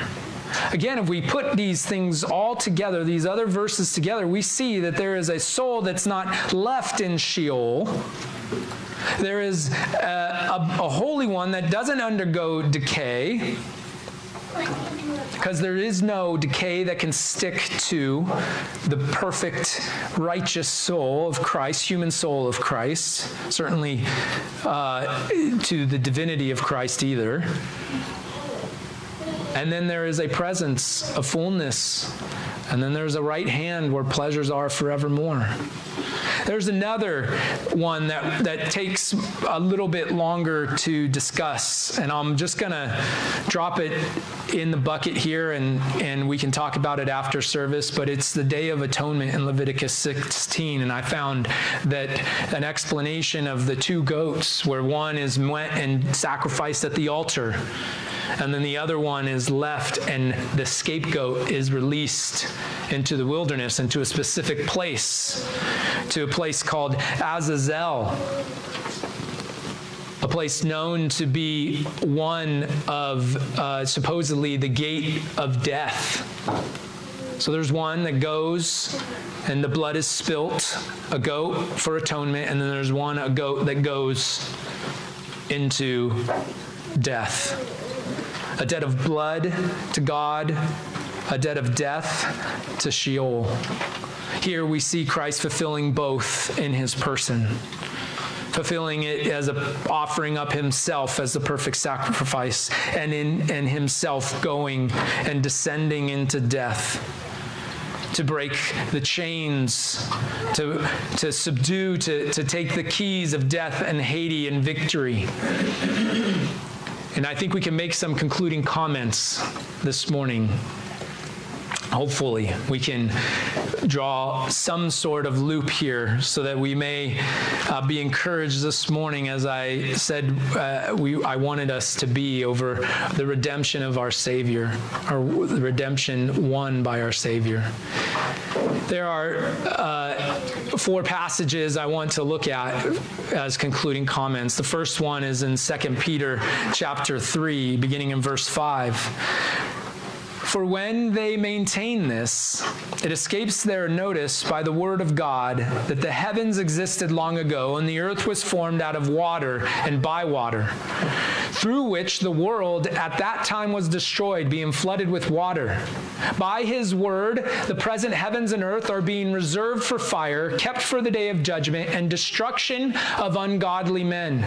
Speaker 1: Again, if we put these things all together, these other verses together, we see that there is a soul that's not left in Sheol. There is a, a, a holy one that doesn't undergo decay because there is no decay that can stick to the perfect, righteous soul of Christ, human soul of Christ, certainly uh, to the divinity of Christ either. And then there is a presence, a fullness, and then there's a right hand where pleasures are forevermore. There's another one that, that takes a little bit longer to discuss, and I'm just going to drop it in the bucket here, and, and we can talk about it after service, but it's the Day of Atonement in Leviticus 16, and I found that an explanation of the two goats, where one is went and sacrificed at the altar, and then the other one is left and the scapegoat is released into the wilderness into a specific place to a place called azazel a place known to be one of uh, supposedly the gate of death. So there's one that goes and the blood is spilt a goat for atonement and then there's one a goat that goes into death a debt of blood to God, a debt of death to Sheol. Here we see Christ fulfilling both in his person fulfilling it as a offering up himself as the perfect sacrifice and in and himself going and descending into death to break the chains, to, to subdue, to, to take the keys of death and Hades and victory. And I think we can make some concluding comments this morning. Hopefully we can draw some sort of loop here so that we may uh, be encouraged this morning. As i said uh, we, i wanted us to be over the redemption of our savior or the redemption won by our savior there are uh, four passages i want to look at as concluding comments. The first one is in 2 peter chapter 3 beginning in verse 5 for when they maintain this, it escapes their notice by the word of God that the heavens existed long ago and the earth was formed out of water and by water, through which the world at that time was destroyed, being flooded with water. By his word, the present heavens and earth are being reserved for fire, kept for the day of judgment and destruction of ungodly men.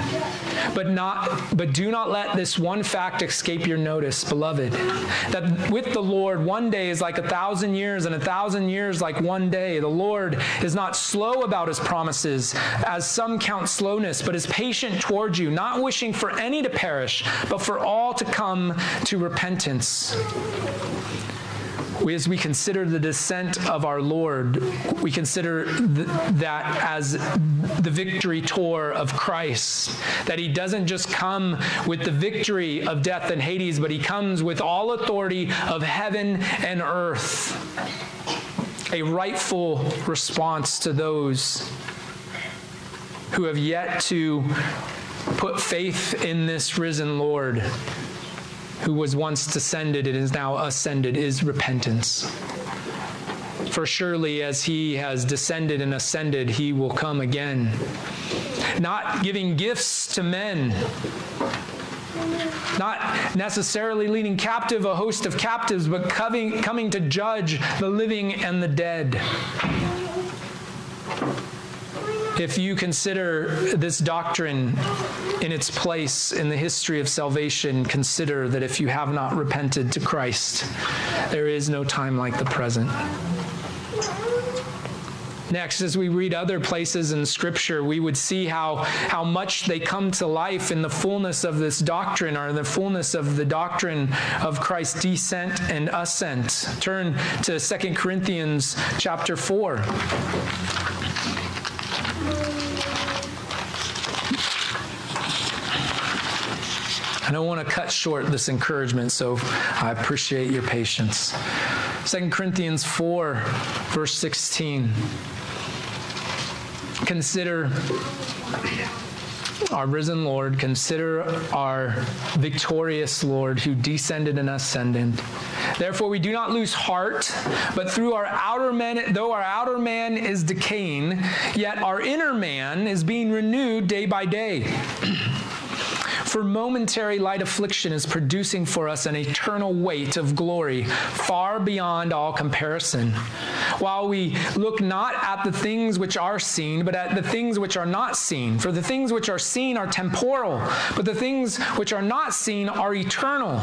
Speaker 1: But not but do not let this one fact escape your notice, beloved, that with the Lord, one day is like a thousand years, and a thousand years like one day. The Lord is not slow about his promises, as some count slowness, but is patient towards you, not wishing for any to perish, but for all to come to repentance as we consider the descent of our Lord, we consider th- that as the victory tour of Christ. That he doesn't just come with the victory of death and Hades, but he comes with all authority of heaven and earth. A rightful response to those who have yet to put faith in this risen Lord who was once descended and is now ascended is repentance. For surely as he has descended and ascended, he will come again. Not giving gifts to men, not necessarily leading captive a host of captives, but coming, coming to judge the living and the dead if you consider this doctrine in its place in the history of salvation, consider that if you have not repented to Christ, there is no time like the present. Next, as we read other places in Scripture, we would see how, how much they come to life in the fullness of this doctrine or the fullness of the doctrine of Christ's descent and ascent. Turn to 2 Corinthians chapter 4. I don't want to cut short this encouragement, so I appreciate your patience. 2 Corinthians 4, verse 16. Consider our risen Lord, consider our victorious Lord who descended and ascended. Therefore, we do not lose heart, but through our outer man, though our outer man is decaying, yet our inner man is being renewed day by day. For momentary light affliction is producing for us an eternal weight of glory far beyond all comparison. While we look not at the things which are seen, but at the things which are not seen. For the things which are seen are temporal, but the things which are not seen are eternal.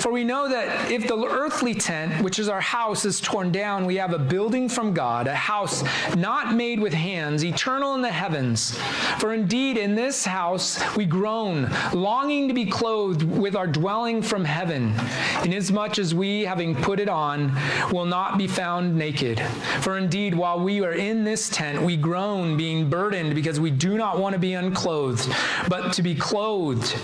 Speaker 1: For we know that if the earthly tent, which is our house, is torn down, we have a building from God, a house not made with hands, eternal in the heavens. For indeed, in this house we groan longing to be clothed with our dwelling from heaven, inasmuch as we, having put it on, will not be found naked. For indeed, while we are in this tent, we groan, being burdened, because we do not want to be unclothed, but to be clothed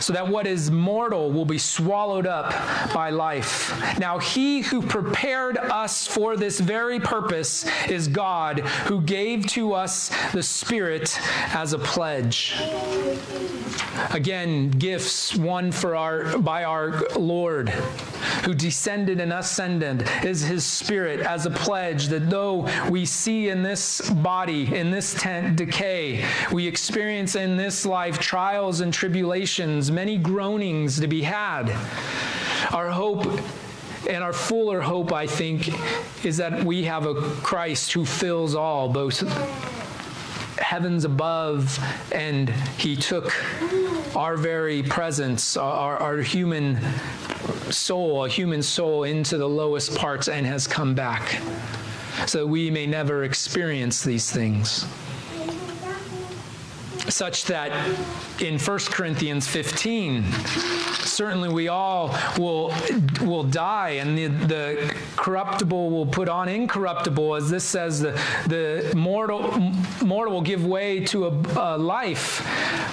Speaker 1: so that what is mortal will be swallowed up by life. Now, he who prepared us for this very purpose is God, who gave to us the Spirit as a pledge. Again, gifts won for our by our Lord, who descended and ascended, is his spirit as a pledge that though we see in this body, in this tent decay, we experience in this life trials and tribulations, many groanings to be had. Our hope and our fuller hope, I think, is that we have a Christ who fills all, both heavens above and he took our very presence, our, our human soul, a human soul, into the lowest parts and has come back so that we may never experience these things such that in 1 Corinthians 15, certainly we all will, will die and the, the corruptible will put on incorruptible, as this says, the, the mortal, mortal will give way to a, a life.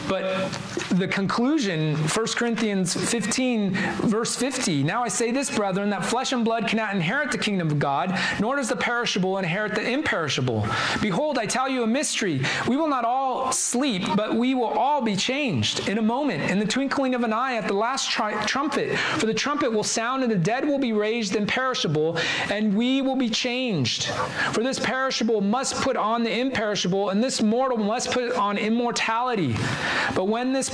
Speaker 1: But the conclusion, 1 Corinthians 15, verse 50, now I say this, brethren, that flesh and blood cannot inherit the kingdom of God, nor does the perishable inherit the imperishable. Behold, I tell you a mystery. We will not all sleep but we will all be changed in a moment, in the twinkling of an eye, at the last tri- trumpet. For the trumpet will sound, and the dead will be raised imperishable, and we will be changed. For this perishable must put on the imperishable, and this mortal must put on immortality. But when this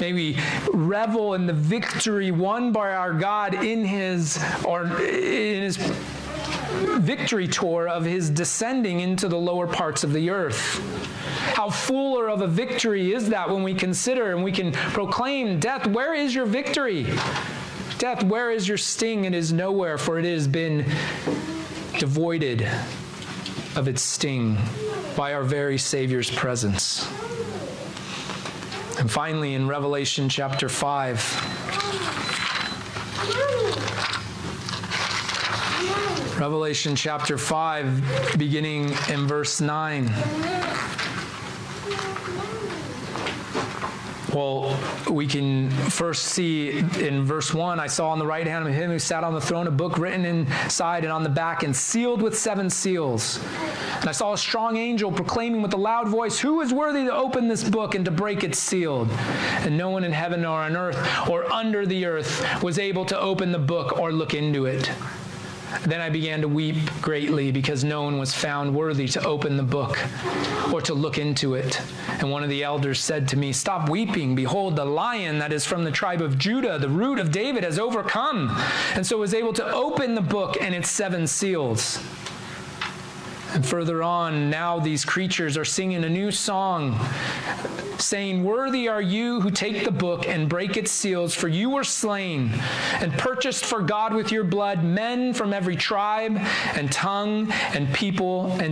Speaker 1: May we revel in the victory won by our God in his or in his victory tour of his descending into the lower parts of the earth. How fuller of a victory is that when we consider and we can proclaim, Death, where is your victory? Death, where is your sting? It is nowhere, for it has been devoided of its sting by our very Savior's presence. And finally, in Revelation chapter 5, Revelation chapter 5, beginning in verse 9. Well, we can first see in verse 1 I saw on the right hand of him who sat on the throne a book written inside and on the back and sealed with seven seals. And I saw a strong angel proclaiming with a loud voice, Who is worthy to open this book and to break its seal? And no one in heaven or on earth or under the earth was able to open the book or look into it. Then I began to weep greatly because no one was found worthy to open the book or to look into it. And one of the elders said to me, Stop weeping. Behold, the lion that is from the tribe of Judah, the root of David, has overcome, and so was able to open the book and its seven seals. Further on, now these creatures are singing a new song, saying, Worthy are you who take the book and break its seals, for you were slain and purchased for God with your blood men from every tribe and tongue and people and